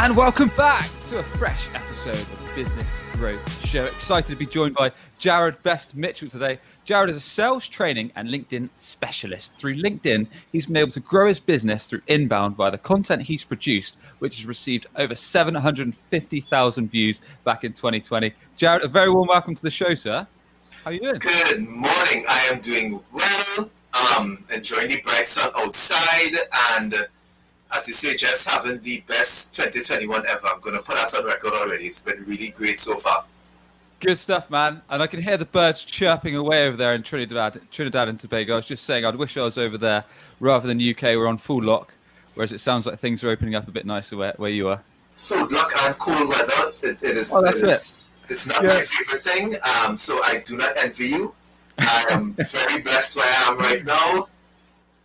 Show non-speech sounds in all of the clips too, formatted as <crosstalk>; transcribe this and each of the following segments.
And welcome back to a fresh episode of the Business Growth Show. Excited to be joined by Jared Best Mitchell today. Jared is a sales training and LinkedIn specialist. Through LinkedIn, he's been able to grow his business through inbound via the content he's produced, which has received over 750,000 views back in 2020. Jared, a very warm welcome to the show, sir. How are you doing? Good morning. I am doing well. Um, enjoying the bright sun outside and as you say, just having the best 2021 ever. I'm going to put that on record already. It's been really great so far. Good stuff, man. And I can hear the birds chirping away over there in Trinidad, Trinidad and Tobago. I was just saying, I'd wish I was over there rather than UK. We're on full lock, whereas it sounds like things are opening up a bit nicer where, where you are. Full lock and cool weather. it, it is. Oh, that's it. Is, it. It's not yeah. my favorite thing, um, so I do not envy you. I am very <laughs> blessed where I am right now.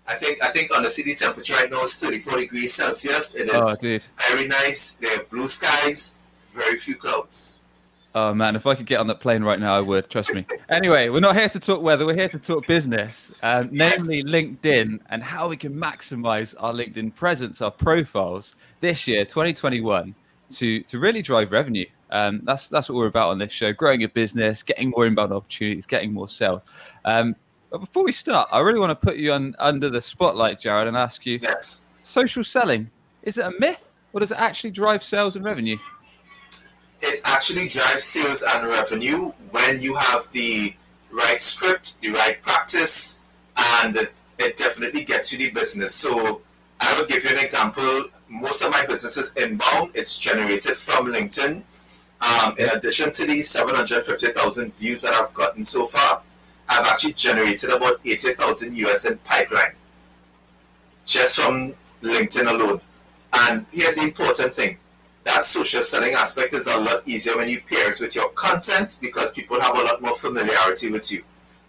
I think I think on the city temperature right now is 34 degrees Celsius. It is oh, very nice. There are blue skies, very few clouds. Oh man, if I could get on that plane right now, I would. Trust me. anyway, we're not here to talk weather. We're here to talk business, um, yes. namely LinkedIn and how we can maximize our LinkedIn presence, our profiles this year, 2021, to to really drive revenue. Um, that's that's what we're about on this show: growing a business, getting more inbound opportunities, getting more sales. Um, but before we start, I really want to put you on, under the spotlight, Jared, and ask you: yes. social selling is it a myth, or does it actually drive sales and revenue? It actually drives sales and revenue when you have the right script, the right practice, and it definitely gets you the business. So I will give you an example. Most of my business is inbound. It's generated from LinkedIn. Um, in addition to the 750,000 views that I've gotten so far, I've actually generated about 80,000 US in pipeline just from LinkedIn alone. And here's the important thing that social selling aspect is a lot easier when you pair it with your content because people have a lot more familiarity with you.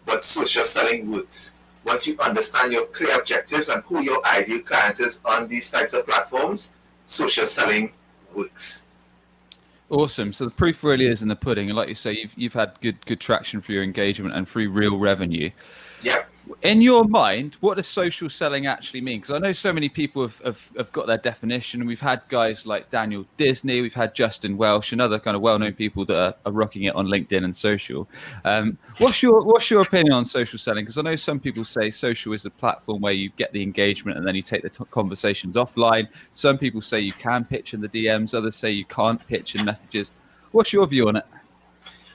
But social selling works. Once you understand your clear objectives and who your ideal client is on these types of platforms, social selling works. Awesome. So the proof really is in the pudding, and like you say, you've you've had good good traction for your engagement and through real revenue. Yeah in your mind, what does social selling actually mean? Because I know so many people have, have, have, got their definition. and We've had guys like Daniel Disney, we've had Justin Welsh, and other kind of well known people that are, are, rocking it on LinkedIn and social. Um, what's your what's your opinion on social selling? Because I know some people say social is a platform where you get the engagement and then you take the t- conversations offline. Some people say you can pitch in the DMs, others say you can't pitch in messages. What's your view on it?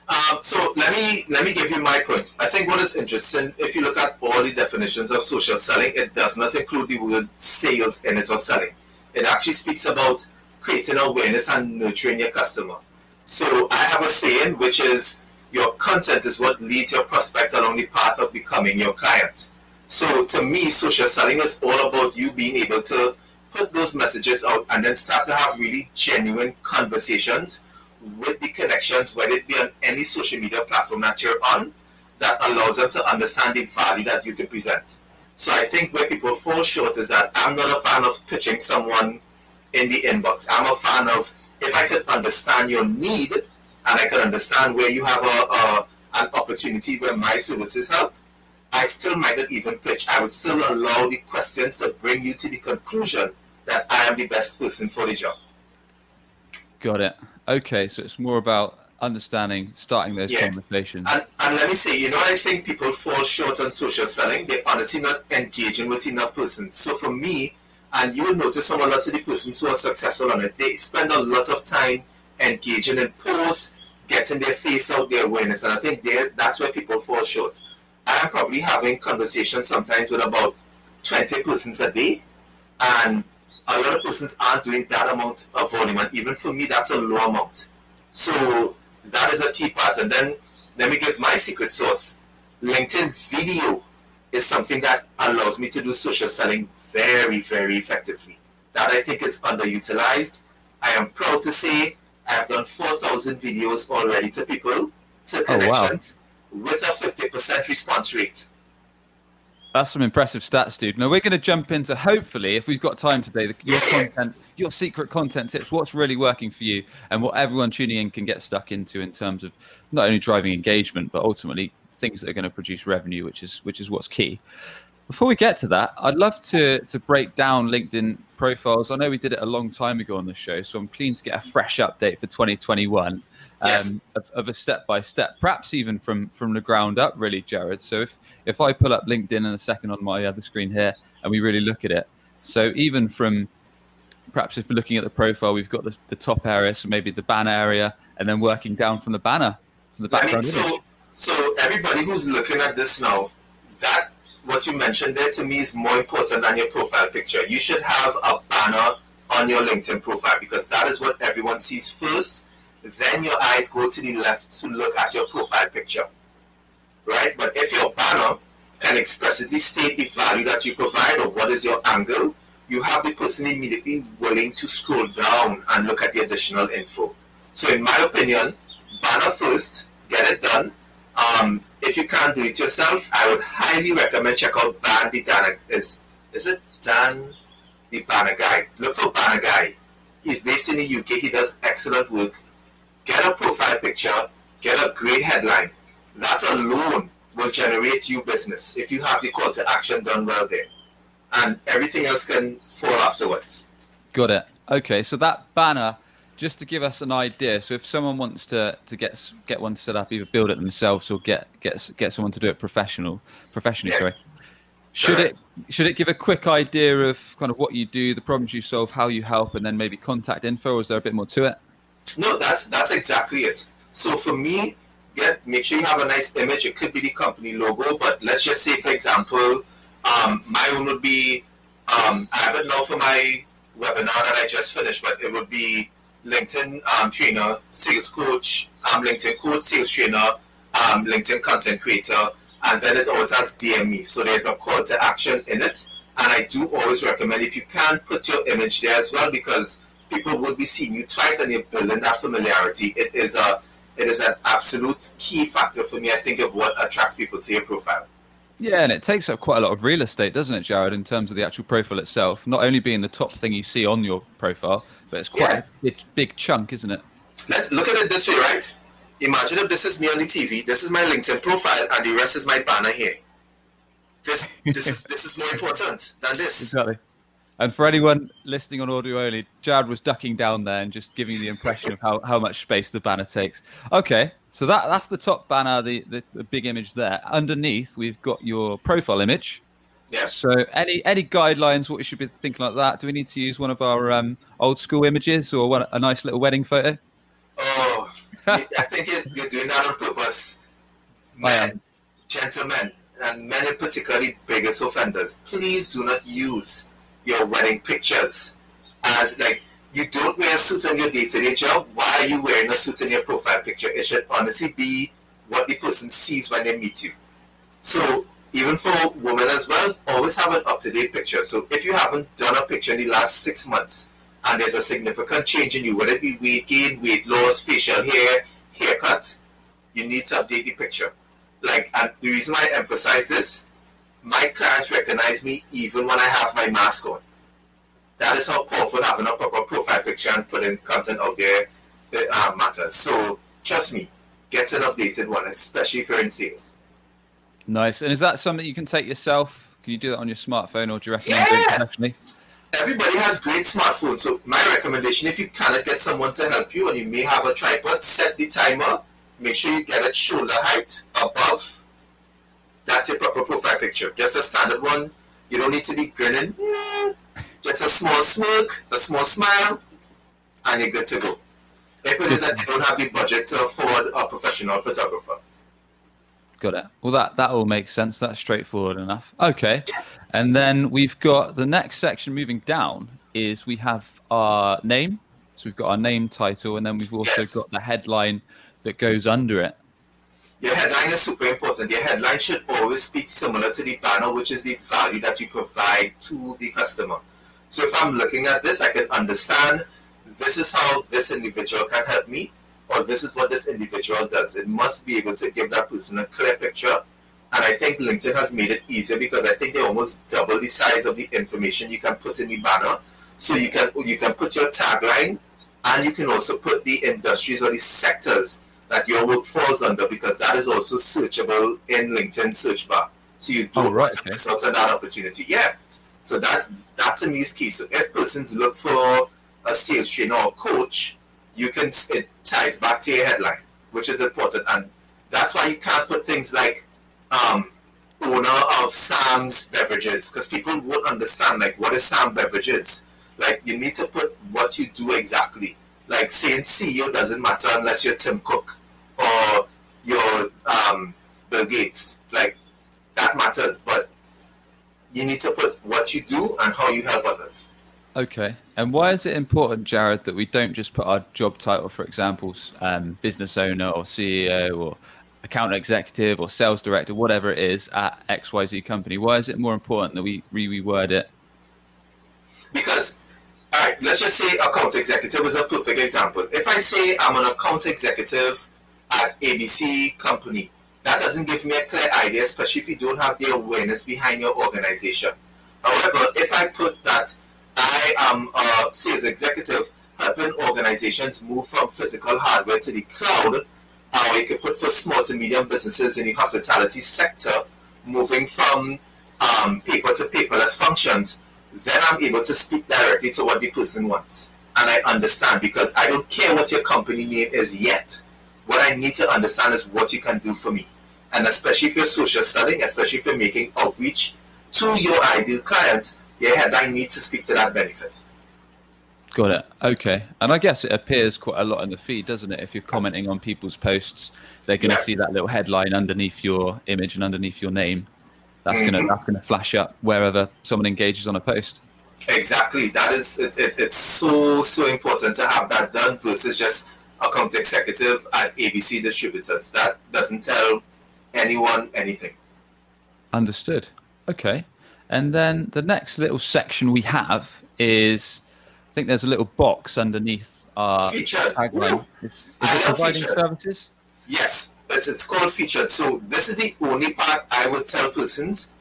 Um, so let me let me give you my point. I think what is interesting, if you look at all the definitions of social selling, it does not include the word sales in it or selling. It actually speaks about creating awareness and nurturing your customer. So I have a saying which is your content is what leads your prospect along the path of becoming your client. So to me, social selling is all about you being able to put those messages out and then start to have really genuine conversations with the connections, whether it be on any social media platform that you're on, that allows them to understand the value that you can present. So I think where people fall short is that I'm not a fan of pitching someone in the inbox. I'm a fan of if I could understand your need and I can understand where you have a, a an opportunity where my services help, I still might not even pitch. I would still allow the questions to bring you to the conclusion that I am the best person for the job. Got it. Okay, so it's more about understanding, starting those yeah. conversations. And, and let me say, you know, I think people fall short on social selling. They're honestly not engaging with enough persons. So for me, and you will notice some a lot of the persons who are successful on it, they spend a lot of time engaging in posts, getting their face out, their awareness. And I think that's where people fall short. I'm probably having conversations sometimes with about 20 persons a day. And a lot of persons aren't doing that amount of volume, and even for me, that's a low amount. So that is a key part. And then let me give my secret sauce. LinkedIn video is something that allows me to do social selling very, very effectively. That I think is underutilized. I am proud to say I've done 4,000 videos already to people, to connections, oh, wow. with a 50% response rate. That's some impressive stats, dude. Now we're going to jump into hopefully, if we've got time today, the, your content, your secret content tips, what's really working for you, and what everyone tuning in can get stuck into in terms of not only driving engagement, but ultimately things that are going to produce revenue, which is which is what's key. Before we get to that, I'd love to to break down LinkedIn profiles. I know we did it a long time ago on the show, so I'm keen to get a fresh update for 2021 yes. um, of, of, a step by step, perhaps even from from the ground up, really, Jared. So if if I pull up LinkedIn in a second on my other screen here, and we really look at it, so even from perhaps if we're looking at the profile, we've got the, the top area, so maybe the banner area, and then working down from the banner, from the background. I mean, so, so everybody who's looking at this now, that what you mentioned there to me is more important than your profile picture. You should have a banner on your LinkedIn profile because that is what everyone sees first then your eyes go to the left to look at your profile picture. Right? But if your banner can expressly state the value that you provide or what is your angle, you have the person immediately willing to scroll down and look at the additional info. So, in my opinion, banner first, get it done. Um, if you can't do it yourself, I would highly recommend check out Dan the Dan. Is is it Dan the Banner Guy? Look for Banner Guy. He's based in the UK. He does excellent work get a profile picture, get a great headline. That alone will generate you business if you have the call to action done well there. And everything else can fall afterwards. Got it. Okay, so that banner, just to give us an idea. So if someone wants to, to get get one set up, either build it themselves or get get get someone to do it professional professionally. Yeah. Sorry. Should Correct. it should it give a quick idea of kind of what you do, the problems you solve, how you help, and then maybe contact info, or is there a bit more to it? No, that's that's exactly it. So for me, get make sure you have a nice image. It could be the company logo, but let's just say, for example, um, my own would be um, I have it now for my webinar that I just finished, but it would be LinkedIn um, trainer, sales coach, um, LinkedIn coach, sales trainer, um, LinkedIn content creator, and then it always has DM me. So there's a call to action in it. And I do always recommend if you can put your image there as well because people would be seeing you twice and you're building that familiarity. It is a it is an absolute key factor for me, I think, of what attracts people to your profile. Yeah, and it takes up quite a lot of real estate, doesn't it, Jared, in terms of the actual profile itself? Not only being the top thing you see on your profile, but it's quite yeah. a big, big chunk, isn't it? Let's look at it this way, right? Imagine if this is me on the TV, this is my LinkedIn profile, and the rest is my banner here. This this is this is more important than this. Exactly. And for anyone listening on audio only, Jared was ducking down there and just giving the impression of how, how much space the banner takes. Okay, so that that's the top banner, the, the, the big image there. Underneath, we've got your profile image. Yeah. So any any guidelines what we should be thinking like that? Do we need to use one of our um, old school images or one, a nice little wedding photo? Oh, I think you're, you're, doing that on purpose. <laughs> Men, gentlemen, and men in particularly biggest offenders, please do not use your wedding pictures as like you don't wear a suit on your day-to-day job. Why are you wearing a suit in your profile picture? It should honestly be what the person sees when they meet you. So even for women as well, always have an up-to-date picture. So if you haven't done a picture in the last six months and there's a significant change in you, whether it be weight gain, weight loss, facial hair, haircut, you need to update the picture. Like, and the reason why I emphasize this my clients recognize me even when I have my mask on. That is how powerful having a proper profile picture and putting content out there uh, matters. So trust me, get an updated one, especially if you're in sales. Nice. And is that something you can take yourself? Can you do that on your smartphone or do you recommend yeah. Everybody has great smartphones. So my recommendation, if you cannot get someone to help you and you may have a tripod, set the timer. Make sure you get it shoulder height above that's your proper profile picture. Just a standard one. You don't need to be grinning. Just a small smirk, a small smile, and you're good to go. If it is that you don't have the budget to afford a professional photographer. Got it. Well, that, that all makes sense. That's straightforward enough. Okay. And then we've got the next section moving down is we have our name. So we've got our name title, and then we've also yes. got the headline that goes under it. Your headline is super important. Your headline should always speak similar to the banner, which is the value that you provide to the customer. So if I'm looking at this, I can understand this is how this individual can help me, or this is what this individual does. It must be able to give that person a clear picture. And I think LinkedIn has made it easier because I think they almost double the size of the information you can put in the banner. So you can you can put your tagline and you can also put the industries or the sectors that your work falls under because that is also searchable in LinkedIn search bar. So you don't oh, right, okay. miss out on that opportunity. Yeah. So that that to me is key. So if persons look for a sales trainer or coach, you can it ties back to your headline, which is important. And that's why you can't put things like um, owner of Sam's beverages because people won't understand like what is Sam beverages. Like you need to put what you do exactly. Like saying CEO doesn't matter unless you're Tim Cook or you're um, Bill Gates. Like that matters, but you need to put what you do and how you help others. Okay. And why is it important, Jared, that we don't just put our job title, for example, um, business owner or CEO or account executive or sales director, whatever it is, at XYZ company? Why is it more important that we reword it? Because, all right, let's just say account executive is a perfect example. If I say I'm an account executive at ABC company, that doesn't give me a clear idea, especially if you don't have the awareness behind your organization. However, if I put that I am a sales executive helping organizations move from physical hardware to the cloud, uh, we could put for small to medium businesses in the hospitality sector, moving from um, paper to paperless functions, then I'm able to speak directly to what the person wants. And I understand because I don't care what your company name is yet. What I need to understand is what you can do for me. And especially if you're social selling, especially if you're making outreach to your ideal client, your headline needs to speak to that benefit. Got it. Okay. And I guess it appears quite a lot in the feed, doesn't it? If you're commenting on people's posts, they're going to yeah. see that little headline underneath your image and underneath your name. That's mm-hmm. going to that's going to flash up wherever someone engages on a post. Exactly. That is it, it, it's so so important to have that done versus just account executive at ABC distributors. That doesn't tell anyone anything. Understood. Okay. And then the next little section we have is, I think there's a little box underneath our featured. tagline. Is, is it providing featured. services? Yes, it's, it's called featured. So this is the only part I would tell persons.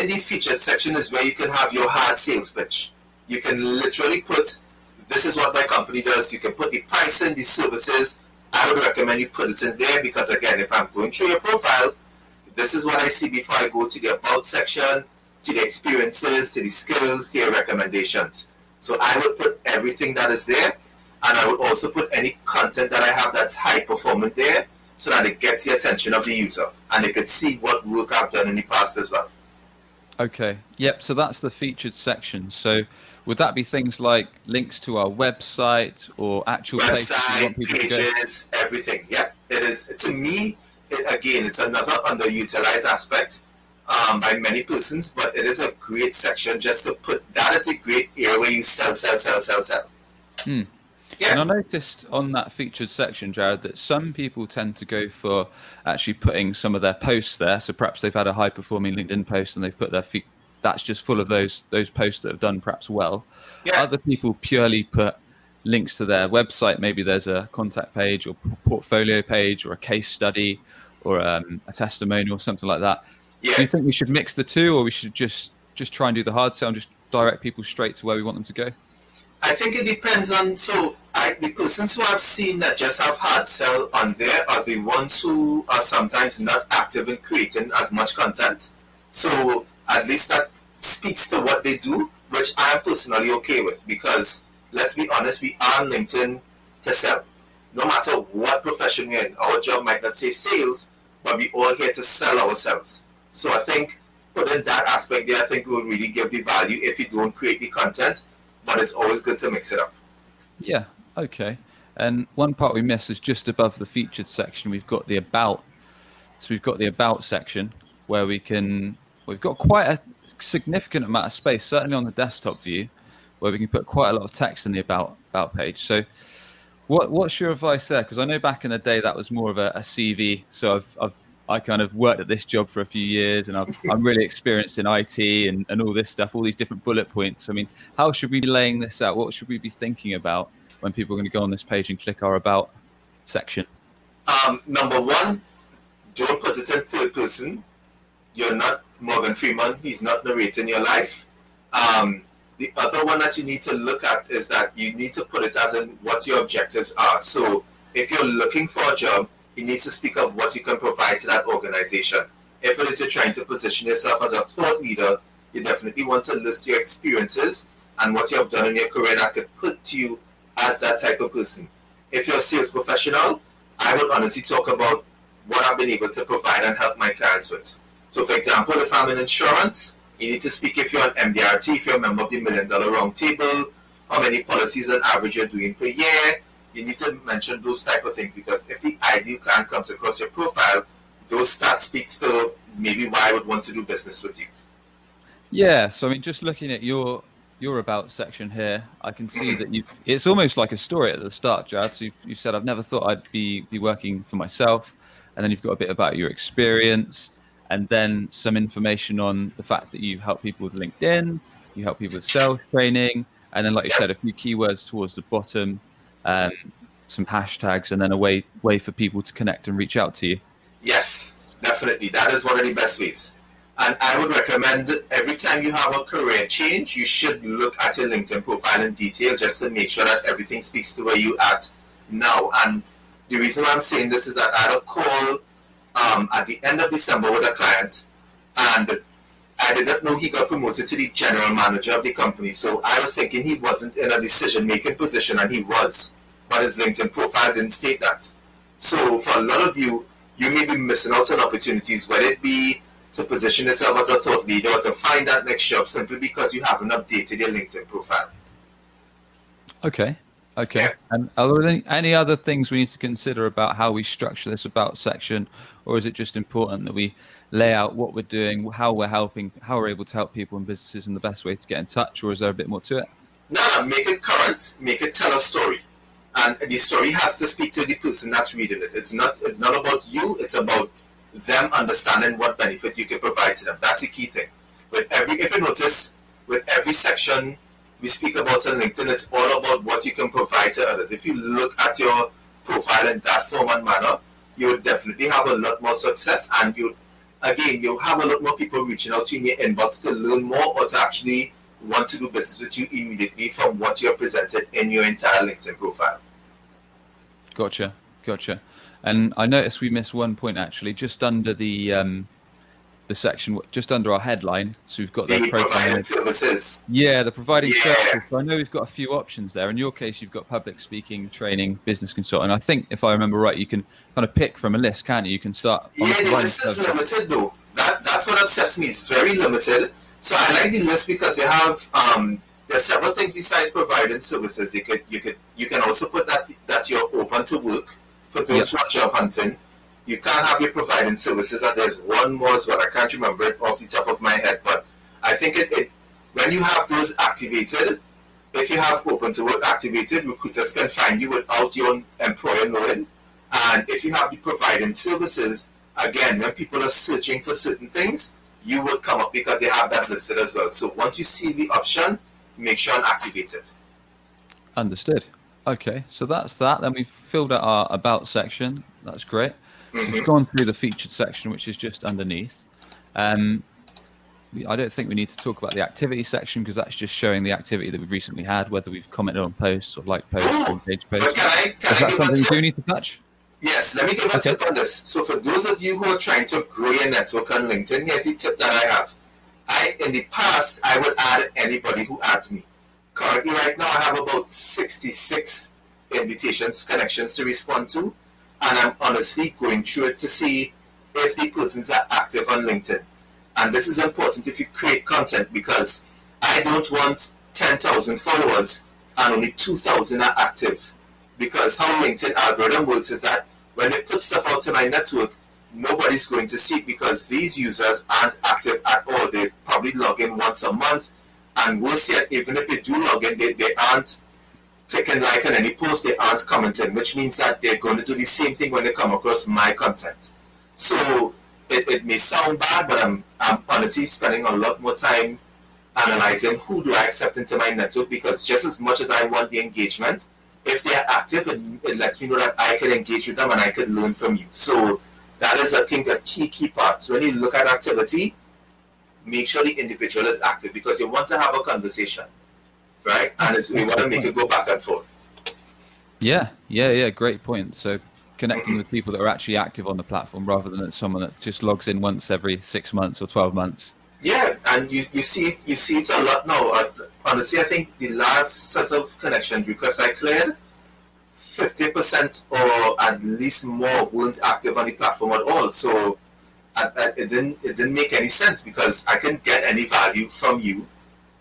In the featured section is where you can have your hard sales pitch. You can literally put, this is what my company does. You can put the pricing, the services. I would recommend you put it in there because again, if I'm going through your profile, this is what I see before I go to the about section to the experiences, to the skills, to your recommendations. So I would put everything that is there, and I would also put any content that I have that's high performing there, so that it gets the attention of the user, and they could see what work I've done in the past as well. Okay. Yep. So that's the featured section. So would that be things like links to our website or actual website, pages, everything? Yeah. It is. To me, it, again, it's another underutilized aspect um, by many persons, but it is a great section just to put that is a great area where you sell, sell, sell, sell, sell. Hmm. Yeah. And I noticed on that featured section, Jared, that some people tend to go for actually putting some of their posts there. So perhaps they've had a high performing LinkedIn post and they've put their feet. That's just full of those those posts that have done perhaps well. Yeah. Other people purely put links to their website. Maybe there's a contact page or portfolio page or a case study or um, a testimonial or something like that. Yeah. Do you think we should mix the two, or we should just just try and do the hard sell and just direct people straight to where we want them to go? I think it depends on so I, the persons who I've seen that just have hard sell on there are the ones who are sometimes not active in creating as much content. So at least that speaks to what they do, which I am personally okay with because let's be honest, we are LinkedIn to sell. No matter what profession we're in, our job might not say sales, but we all here to sell ourselves. So I think putting that aspect there, I think will really give the value if you don't create the content, but it's always good to mix it up. Yeah, okay. And one part we missed is just above the featured section, we've got the about. So we've got the about section where we can, we've got quite a significant amount of space, certainly on the desktop view, where we can put quite a lot of text in the about about page. So what what's your advice there? Because I know back in the day that was more of a, a CV. So I've I've I kind of worked at this job for a few years and i am really experienced in IT and, and all this stuff, all these different bullet points. I mean, how should we be laying this out? What should we be thinking about when people are going to go on this page and click our about section? Um, number one, don't put it in third person. You're not Morgan Freeman. He's not narrating your life. Um, the other one that you need to look at is that you need to put it as in what your objectives are. So if you're looking for a job, you need to speak of what you can provide to that organization. If it is you're trying to position yourself as a thought leader, you definitely want to list your experiences and what you have done in your career that could put you as that type of person. If you're a sales professional, I would honestly talk about what I've been able to provide and help my clients with. So, for example, if I'm in insurance, you need to speak if you're an MDRT, if you're a member of the Million Dollar Round Table, how many policies on average you're doing per year. You need to mention those type of things because if the ideal client comes across your profile, those stats speaks to maybe why I would want to do business with you. Yeah, so I mean, just looking at your your about section here, I can see that you it's almost like a story at the start, Jad. So you, you said I've never thought I'd be be working for myself, and then you've got a bit about your experience, and then some information on the fact that you help people with LinkedIn, you help people with sales training, and then like you said, a few keywords towards the bottom, um, some hashtags, and then a way way for people to connect and reach out to you. Yes, definitely. That is one of the best ways. And I would recommend every time you have a career change, you should look at your LinkedIn profile in detail just to make sure that everything speaks to where you at now. And the reason I'm saying this is that I had a call um, at the end of December with a client, and I did not know he got promoted to the general manager of the company. So I was thinking he wasn't in a decision making position, and he was, but his LinkedIn profile didn't state that. So for a lot of you, you may be missing out on opportunities, whether it be to position yourself as a thought leader or to find that next job simply because you haven't updated your LinkedIn profile. Okay. Okay. And are there any, any other things we need to consider about how we structure this about section, or is it just important that we lay out what we're doing, how we're helping, how we're able to help people and businesses, and the best way to get in touch, or is there a bit more to it? No, no, make it current, make it tell a story, and the story has to speak to the person that's reading it. It's not, it's not about you. It's about them understanding what benefit you can provide to them. That's the key thing. With every, if you notice, with every section we speak about on LinkedIn, it's all about what you can provide to others. If you look at your profile in that form and manner, you would definitely have a lot more success, and you, again, you'll have a lot more people reaching out to you in your inbox to learn more or to actually want to do business with you immediately from what you have presented in your entire LinkedIn profile. Gotcha, gotcha. And I noticed we missed one point actually, just under the um, the section, just under our headline. So we've got the providing services. Yeah, the providing yeah. services. So I know we've got a few options there. In your case, you've got public speaking, training, business consulting. I think, if I remember right, you can kind of pick from a list, can't you? You can start. Yeah, the list is limited though. That that's what upsets me. It's very limited. So I like the list because they have um, there are several things besides providing services. You could you could you can also put that that you're open to work for those yep. who are job hunting. You can't have your providing services. And there's one more as well. I can't remember it off the top of my head, but I think it, it when you have those activated, if you have open to work activated, recruiters can find you without your employer knowing. And if you have the providing services, again, when people are searching for certain things, you would come up because they have that listed as well. So once you see the option, make sure and activate it. Understood. Okay, so that's that. Then we've filled out our about section. That's great. We've gone through the featured section, which is just underneath. Um, I don't think we need to talk about the activity section because that's just showing the activity that we've recently had, whether we've commented on posts or liked posts or page posts. Can I, can is that something you do need to touch? Yes, let me give a okay. tip on this. So for those of you who are trying to grow your network on LinkedIn, here's the tip that I have. I in the past I would add anybody who adds me currently right now I have about 66 invitations, connections to respond to, and I'm honestly going through it to see if the persons are active on LinkedIn. And this is important if you create content because I don't want 10,000 followers and only 2,000 are active. Because how LinkedIn algorithm works is that when they put stuff out to my network, nobody's going to see it because these users aren't active at all. They probably log in once a month and worse yet, even if they do log in, they, they aren't clicking like on any post, they aren't commenting, which means that they're going to do the same thing when they come across my content. So it, it may sound bad, but I'm, I'm honestly spending a lot more time analyzing who do I accept into my network because just as much as I want the engagement, if they are active, it, it lets me know that I can engage with them and I can learn from you. So that is, I think, a key key part. So when you look at activity, make sure the individual is active because you want to have a conversation, right? And it's, we want to make it go back and forth. Yeah, yeah, yeah. Great point. So connecting with people that are actually active on the platform rather than someone that just logs in once every six months or 12 months. Yeah, and you, you see it, you see it a lot now. Uh, honestly, I think the last set of connection requests I cleared, 50% or at least more weren't active on the platform at all. So uh, uh, it didn't it didn't make any sense because I couldn't get any value from you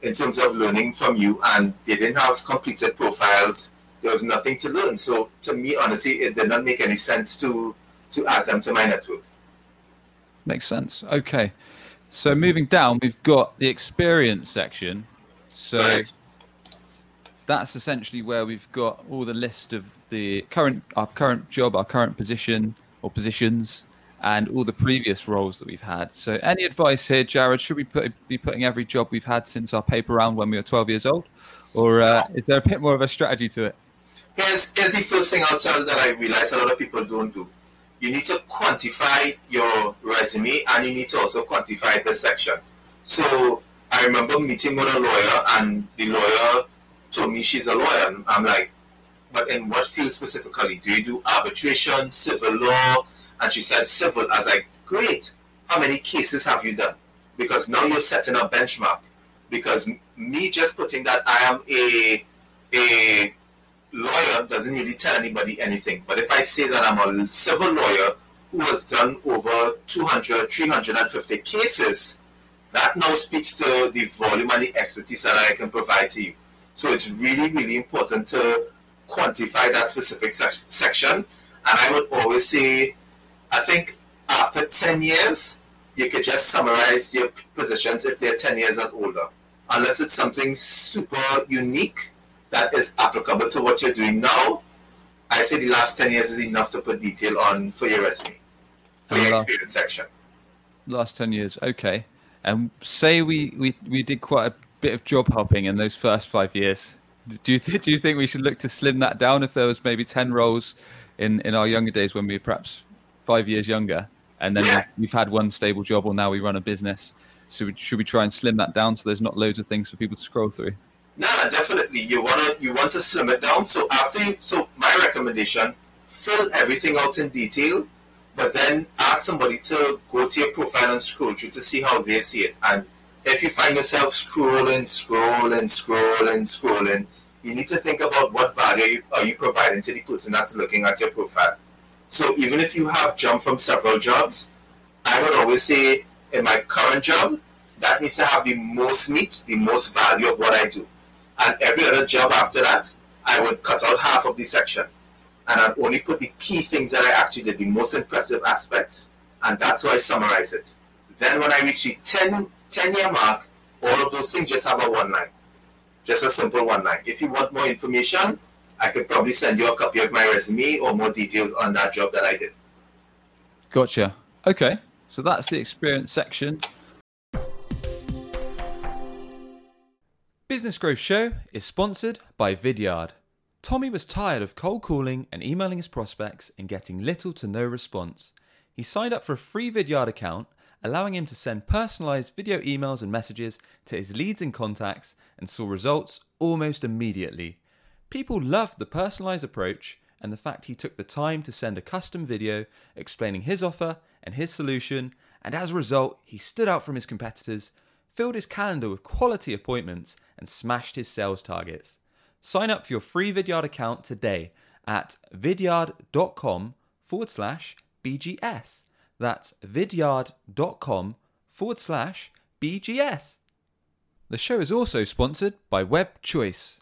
in terms of learning from you, and they didn't have completed profiles there was nothing to learn. So to me, honestly, it did not make any sense to to add them to my network. Makes sense. Okay. So moving down, we've got the experience section. So right. that's essentially where we've got all the list of the current our current job, our current position or positions, and all the previous roles that we've had. So any advice here, Jared? Should we put, be putting every job we've had since our paper round when we were 12 years old, or uh, is there a bit more of a strategy to it? here's, here's the first thing I'll tell that I realize a lot of people don't do. You need to quantify your resume and you need to also quantify the section. So I remember meeting with a lawyer and the lawyer told me she's a lawyer. I'm like, but in what field specifically? Do you do arbitration, civil law? And she said civil. I was like, great. How many cases have you done? Because now you're setting a benchmark. Because me just putting that I am a a lawyer doesn't really tell anybody anything. But if I say that I'm a civil lawyer who has done over 200, 350 cases, that now speaks to the volume and the expertise that I can provide to you. So it's really, really important to quantify that specific section. And I would always say, I think after 10 years, you could just summarize your positions if they're 10 years and older. Unless it's something super unique that is applicable to what you're doing now, I say the last 10 years is enough to put detail on for your resume, for your last, experience section. Last 10 years, okay. And say we, we, we did quite a bit of job hopping in those first five years. Do you, th- <laughs> do you think we should look to slim that down if there was maybe 10 roles in, in our younger days when we were perhaps five years younger? And then yeah. we've, had one stable job or now we run a business. So should we try and slim that down so there's not loads of things for people to scroll through? No, no, definitely. You wanna you want to slim it down. So after you, so my recommendation, fill everything out in detail, but then ask somebody to go to your profile and scroll through to see how they see it. And if you find yourself scrolling, scrolling, scrolling, scrolling, you need to think about what value are you providing to the person that's looking at your profile. So even if you have jumped from several jobs, I would always say in my current job, that needs to have the most meat, the most value of what I do and every other job after that, I would cut out half of the section and I'd only put the key things that I actually did, the most impressive aspects, and that's how I summarize it. Then when I reach the 10, 10 year mark, all of those things just have a one line, just a simple one line. If you want more information, I could probably send you a copy of my resume or more details on that job that I did. Gotcha. Okay, so that's the experience section. Business Growth Show is sponsored by Vidyard. Tommy was tired of cold calling and emailing his prospects and getting little to no response. He signed up for a free Vidyard account, allowing him to send personalized video emails and messages to his leads and contacts and saw results almost immediately. People loved the personalized approach and the fact he took the time to send a custom video explaining his offer and his solution, and as a result, he stood out from his competitors filled his calendar with quality appointments, and smashed his sales targets. Sign up for your free Vidyard account today at vidyard.com forward slash BGS. That's vidyard.com forward slash BGS. The show is also sponsored by Web Choice.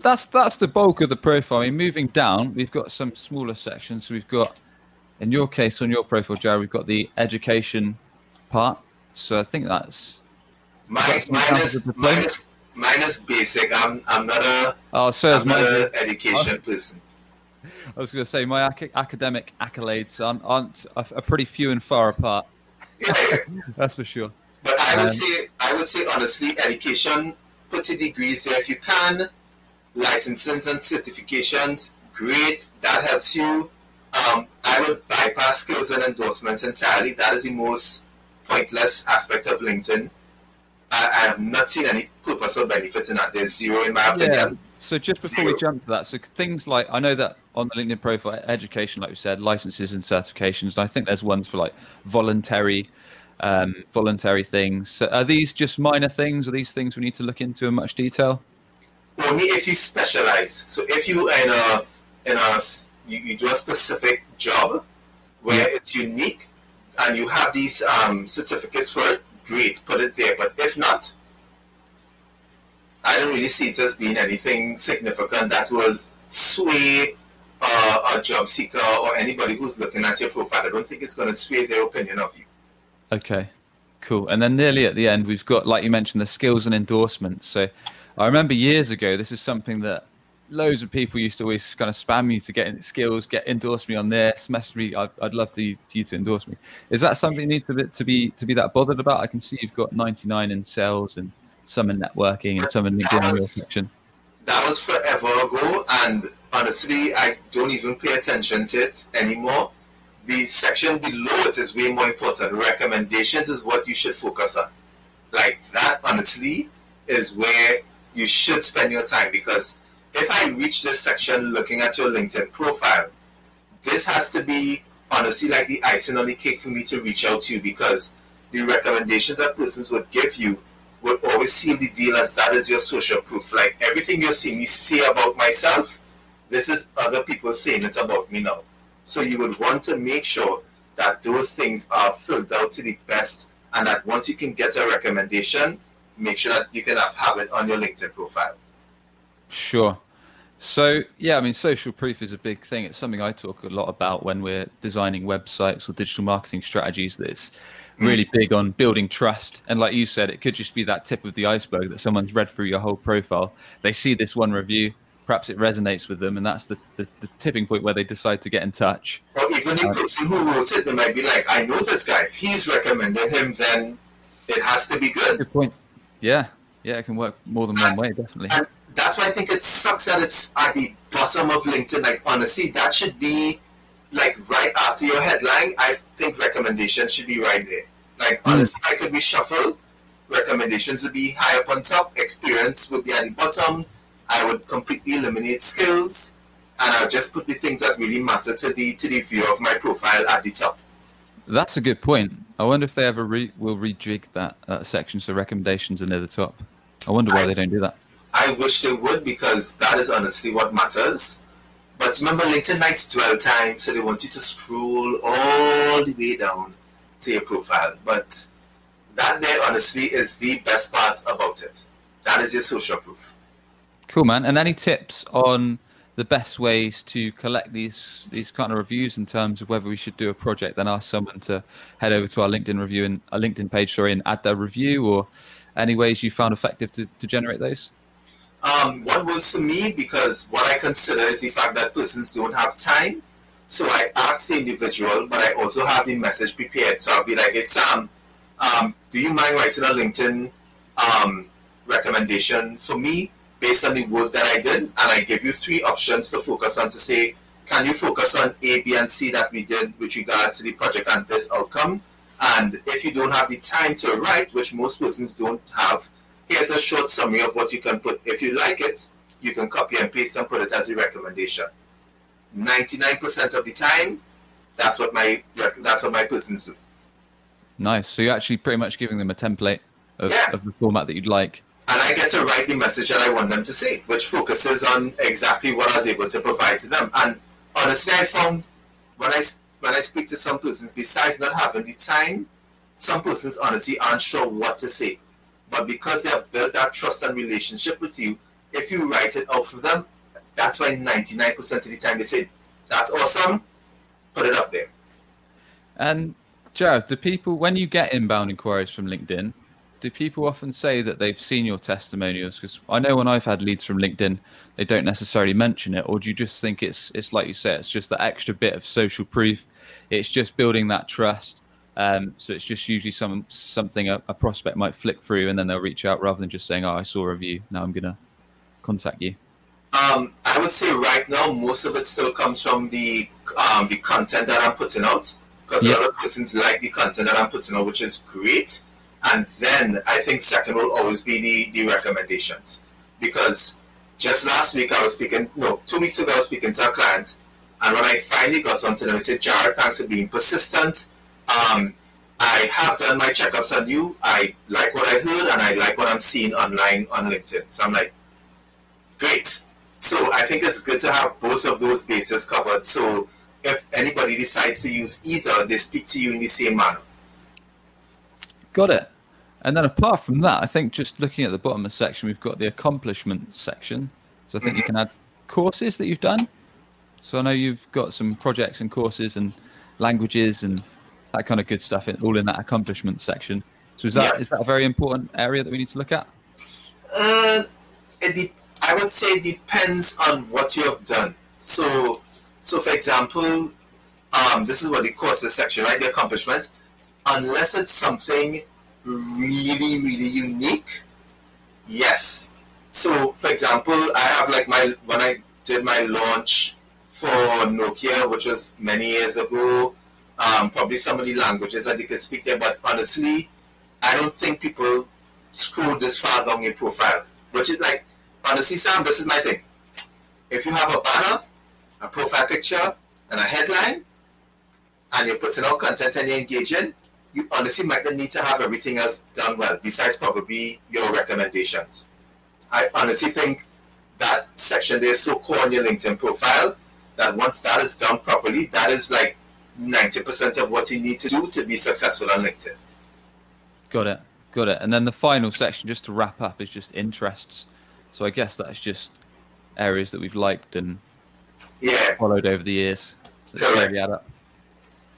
that's that's the bulk of the profile. I mean, moving down, we've got some smaller sections. So we've got, in your case, on your profile, Jared, we've got the education part. So I think that's my, mine, is, mine, is, mine is basic. I'm I'm not a oh, so I'm not an education oh. <laughs> person. I was going to say my ac- academic accolades aren't, aren't are, pretty few and far apart. Yeah, <laughs> that's for sure. But I would um, say I would say honestly, education, put your degrees there if you can licenses and certifications, great. That helps you. Um, I would bypass skills and endorsements entirely. That is the most pointless aspect of LinkedIn. I, I have not seen any purpose or benefit in that. There's zero in my opinion. Yeah. So just before zero. we jump to that, so things like I know that on the LinkedIn profile, education, like we said, licenses and certifications. And I think there's ones for like voluntary, um, voluntary things. So are these just minor things? Are these things we need to look into in much detail? Only if you specialize. So if you are in a in a you, you do a specific job where it's unique and you have these um, certificates for it, great, put it there. But if not, I don't really see it as being anything significant that will sway uh, a job seeker or anybody who's looking at your profile. I don't think it's going to sway their opinion of you. Okay, cool. And then nearly at the end, we've got, like you mentioned, the skills and endorsements. So I remember years ago, this is something that loads of people used to always kind of spam me to get in skills, get endorse me on this, message me. I'd, I'd love to you to endorse me. Is that something you need to be, to be to be that bothered about? I can see you've got 99 in sales and some in networking and some in LinkedIn in your section. That was forever ago, and honestly, I don't even pay attention to it anymore. The section below it is way more important. Recommendations is what you should focus on. Like that, honestly, is where you should spend your time because if I reach this section looking at your LinkedIn profile, this has to be honestly like the icing on the cake for me to reach out to you because the recommendations that persons would give you would always seal the deal as that is your social proof. Like everything you're seeing me say about myself, this is other people saying it about me now. So you would want to make sure that those things are filled out to the best and that once you can get a recommendation, make sure that you can have, have it on your LinkedIn profile. Sure. So yeah, I mean, social proof is a big thing. It's something I talk a lot about when we're designing websites or digital marketing strategies. That's hmm. really big on building trust. And like you said, it could just be that tip of the iceberg that someone's read through your whole profile. They see this one review, perhaps it resonates with them, and that's the, the, the tipping point where they decide to get in touch. Or even the person who wrote it, they might be like, "I know this guy. If he's recommended him, then it has to be good." Good point. Yeah, yeah, it can work more than one way, definitely. And that's why I think it sucks that it's at the bottom of LinkedIn. Like honestly, that should be like right after your headline. I think recommendations should be right there. Like mm. honestly, I could reshuffle, recommendations would be high up on top. Experience would be at the bottom. I would completely eliminate skills, and I'll just put the things that really matter to the to the view of my profile at the top. That's a good point. I wonder if they ever re- will rejig that uh, section so recommendations are near the top. I wonder why I, they don't do that. I wish they would because that is honestly what matters. But remember, LinkedIn likes dwell time, so they want you to scroll all the way down to your profile. But that there, honestly, is the best part about it. That is your social proof. Cool, man. And any tips on the best ways to collect these these kind of reviews in terms of whether we should do a project, then ask someone to head over to our LinkedIn review and our LinkedIn page, sorry, and add their review, or any ways you found effective to, to generate those? Um, what works for me because what I consider is the fact that persons don't have time. So I ask the individual, but I also have the message prepared. So I'll be like, "Hey Sam, um, do you mind writing a LinkedIn um, recommendation for me?" Based on the work that I did, and I give you three options to focus on to say, can you focus on A, B, and C that we did with regards to the project and this outcome? And if you don't have the time to write, which most persons don't have, here's a short summary of what you can put. If you like it, you can copy and paste and put it as a recommendation. 99% of the time, that's what my that's what my persons do. Nice. So you're actually pretty much giving them a template of, yeah. of the format that you'd like and I get to write the message that I want them to see, which focuses on exactly what I was able to provide to them. And honestly, I found when I when I speak to some persons, besides not having the time, some persons honestly aren't sure what to say. But because they have built that trust and relationship with you, if you write it out for them, that's why 99% of the time they say, that's awesome, put it up there. And Jared, do people, when you get inbound inquiries from LinkedIn, do people often say that they've seen your testimonials? Because I know when I've had leads from LinkedIn, they don't necessarily mention it, or do you just think it's it's like you say, it's just that extra bit of social proof? It's just building that trust. Um, so it's just usually some something a, a, prospect might flick through, and then they'll reach out rather than just saying, "Oh, I saw a review. Now I'm gonna contact you." Um, I would say right now most of it still comes from the um, the content that I'm putting out because yep. a lot of persons like the content that I'm putting out, which is great. And then I think second will always be the, the recommendations. Because just last week I was speaking, no, two weeks ago I was speaking to a client, and when I finally got onto them, I said, Jared, thanks for being persistent. Um, I have done my checkups on you. I like what I heard, and I like what I'm seeing online on LinkedIn. So I'm like, great. So I think it's good to have both of those bases covered. So if anybody decides to use either, they speak to you in the same manner. Got it. And then apart from that, I think just looking at the bottom of the section, we've got the accomplishment section. So I think you can add courses that you've done. So I know you've got some projects and courses and languages and that kind of good stuff in, all in that accomplishment section. So is that yeah. is that a very important area that we need to look at? Uh, it de- I would say it depends on what you have done. So, so for example, um, this is what the courses section, right? The accomplishment unless it's something really, really unique, yes. So, for example, I have like my, when I did my launch for Nokia, which was many years ago, um, probably some of the languages that you could speak there, but honestly, I don't think people scroll this far down your profile, which is like, honestly, Sam, this is my thing. If you have a banner, a profile picture, and a headline, and you're putting out content and you're engaging, you honestly might not need to have everything else done well, besides probably your recommendations. I honestly think that section there is so core on your LinkedIn profile that once that is done properly, that is like 90% of what you need to do to be successful on LinkedIn. Got it. Got it. And then the final section, just to wrap up, is just interests. So I guess that's just areas that we've liked and yeah. followed over the years. Correct.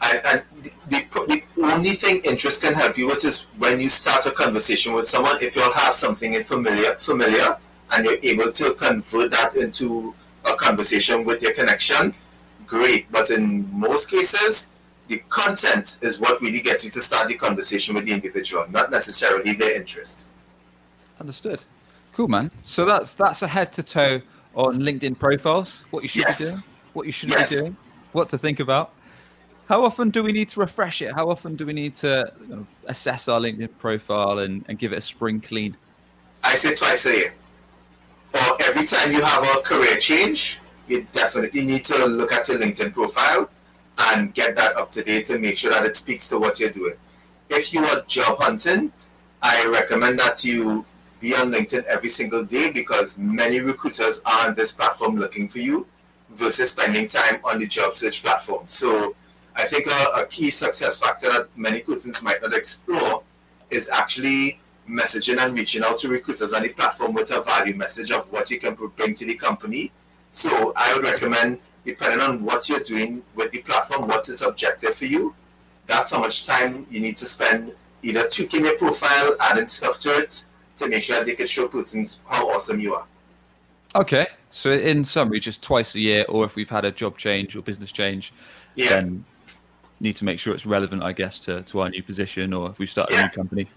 And, and the, the, the, only thing interest can help you with is when you start a conversation with someone, if you'll have something in familiar, familiar and you're able to convert that into a conversation with your connection, great. But in most cases, the content is what really gets you to start the conversation with the individual, not necessarily their interest. Understood. Cool, man. So that's that's a head to toe on LinkedIn profiles. What you should yes. be doing, what you should yes. be doing, what to think about. How often do we need to refresh it? How often do we need to you know, assess our LinkedIn profile and, and give it a spring clean? I say twice a year. Or every time you have a career change, you definitely need to look at your LinkedIn profile and get that up to date to make sure that it speaks to what you're doing. If you are job hunting, I recommend that you be on LinkedIn every single day because many recruiters are on this platform looking for you versus spending time on the job search platform. So I think a, a, key success factor that many persons might not explore is actually messaging and reaching out to recruiters on the platform with a value message of what you can bring to the company. So I would recommend, depending on what you're doing with the platform, what's its objective for you, that's how much time you need to spend either tweaking your profile, adding stuff to it to make sure that they can show persons how awesome you are. Okay. So in summary, just twice a year, or if we've had a job change or business change, yeah. then need to make sure it's relevant, I guess, to, to our new position or if we start yeah. a new company.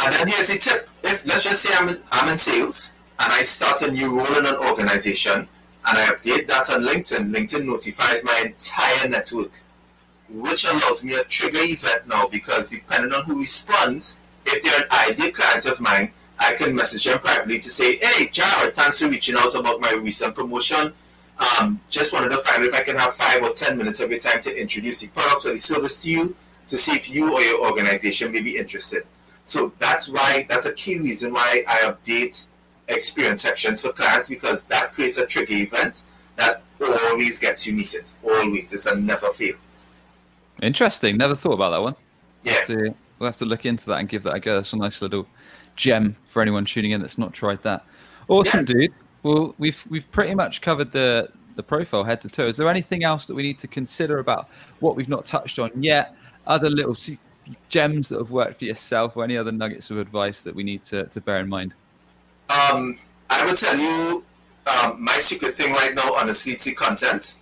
And then here's the tip. If let's just say I'm in, I'm in sales and I start a new role in an organization and I update that on LinkedIn, LinkedIn notifies my entire network, which allows me a trigger event now because depending on who responds, if they're an ideal client of mine, I can message them privately to say, hey, Jared, thanks for reaching out about my recent promotion. Um, just wanted to find if I can have five or ten minutes of your time to introduce the product or the service to you to see if you or your organization may be interested. So that's why that's a key reason why I update experience sections for clients because that creates a trigger event that always gets you meted. Always. It's a never fail. Interesting. Never thought about that one. Yeah. We'll have, to, we'll have to look into that and give that a go. That's a nice little gem for anyone tuning in that's not tried that. Awesome, yeah. dude. Well, we've we've pretty much covered the the profile head to toe. Is there anything else that we need to consider about what we've not touched on yet? Other little gems that have worked for yourself, or any other nuggets of advice that we need to, to bear in mind? Um, I would tell you um, my secret thing right now, on the the content.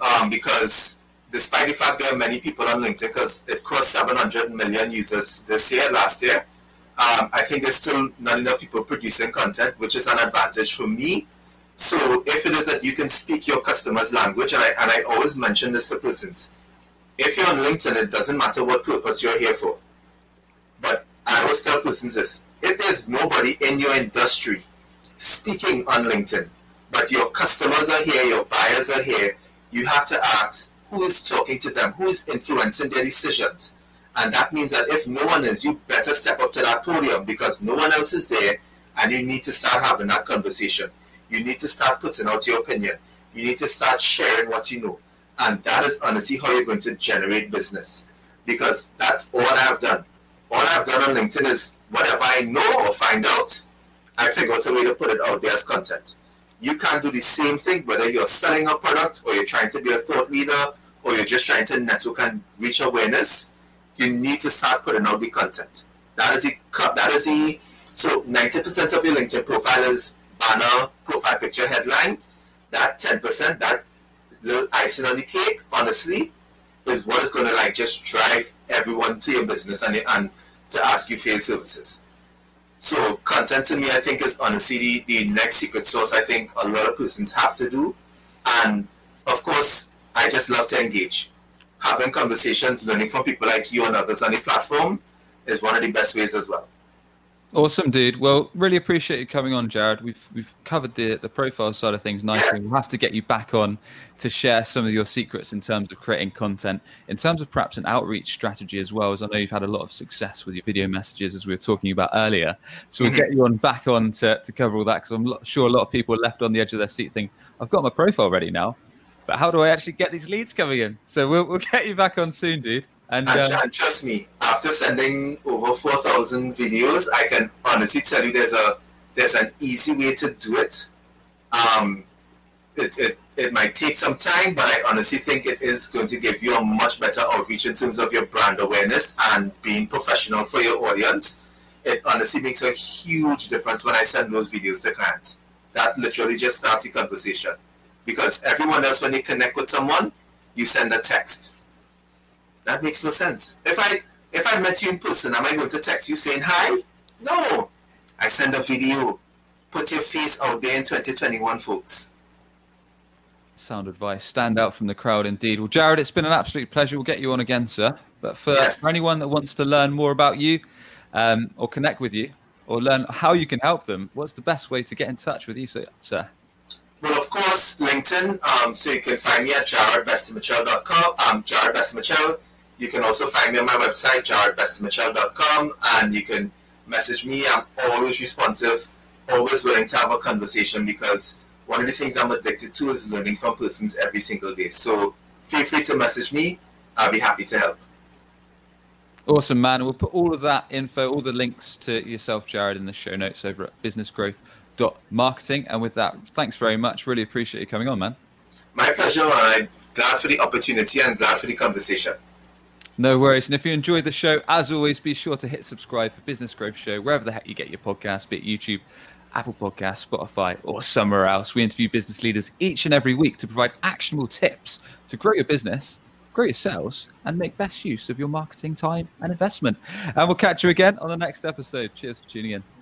Um, because despite the fact there are many people on LinkedIn, because it crossed 700 million users this year, last year, um, I think there's still not enough people producing content, which is an advantage for me. So if it is that you can speak your customer's language, and I, and I always mention this to persons, if you're on LinkedIn, it doesn't matter what purpose you're here for. But I always tell persons this, if there's nobody in your industry speaking on LinkedIn, but your customers are here, your buyers are here, you have to ask who is talking to them, who is influencing their decisions. And that means that if no one is, you better step up to that podium because no one else is there and you need to start having that conversation. You need to start putting out your opinion. You need to start sharing what you know. And that is honestly how you're going to generate business. Because that's all I have done. All I've done on LinkedIn is whatever I know or find out, I figure out a way to put it out there as content you can't do the same thing whether you're selling a product or you're trying to be a thought leader or you're just trying to network and reach awareness. You need to start putting out the content. That is the that is the so 90% of your LinkedIn profile is banner, profile picture, headline. That 10%, that little icing on the cake, honestly, is what is going to like just drive everyone to your business and, and to ask you for your services. So content to me, I think, is honestly the, the next secret sauce I think a lot of persons have to do. And of course, I just love to engage. Having conversations, learning from people like you and others on the platform is one of the best ways as well. Awesome, dude. Well, really appreciate you coming on, Jared. We've we've covered the the profile side of things nicely. We'll have to get you back on to share some of your secrets in terms of creating content, in terms of perhaps an outreach strategy as well. As I know you've had a lot of success with your video messages, as we were talking about earlier. So we'll mm-hmm. get you on back on to to cover all that because I'm sure a lot of people are left on the edge of their seat, think I've got my profile ready now, but how do I actually get these leads coming in? So we'll we'll get you back on soon, dude. And, and, uh, and, trust me, after sending over four thousand videos, I can honestly tell you there's a there's an easy way to do it. Um, it, it it might take some time, but I honestly think it is going to give you a much better outreach in terms of your brand awareness and being professional for your audience. It honestly makes a huge difference when I send those videos to clients. That literally just starts the conversation. Because everyone else, when they connect with someone, you send a text that makes no sense. If I if I met you in person, am I going to text you saying hi? No. I send a video. Put your face out there in 2021, folks. Sound advice. Stand out from the crowd indeed. Well, Jared, it's been an absolute pleasure. We'll get you on again, sir. But for, yes. for anyone that wants to learn more about you um, or connect with you or learn how you can help them, what's the best way to get in touch with you, sir? Well, of course, LinkedIn. Um, so you can find me at jaredbestimitchell.com. I'm Jared Bestimitchell. You can also find me on my website, jaredbestimitchell.com, and you can message me. I'm always responsive, always willing to have a conversation because one of the things I'm addicted to is learning from persons every single day. So feel free to message me. I'll be happy to help. Awesome, man. We'll put all of that info, all the links to yourself, Jared, in the show notes over at businessgrowth.marketing. And with that, thanks very much. Really appreciate you coming on, man. My pleasure, and I'm glad for the opportunity and glad for the conversation. No worries. And if you enjoyed the show, as always, be sure to hit subscribe for Business Growth Show, wherever the heck you get your podcast, be it YouTube, Apple Podcasts, Spotify, or somewhere else. We interview business leaders each and every week to provide actionable tips to grow your business, grow your sales, and make best use of your marketing time and investment. And we'll catch you again on the next episode. Cheers for tuning in.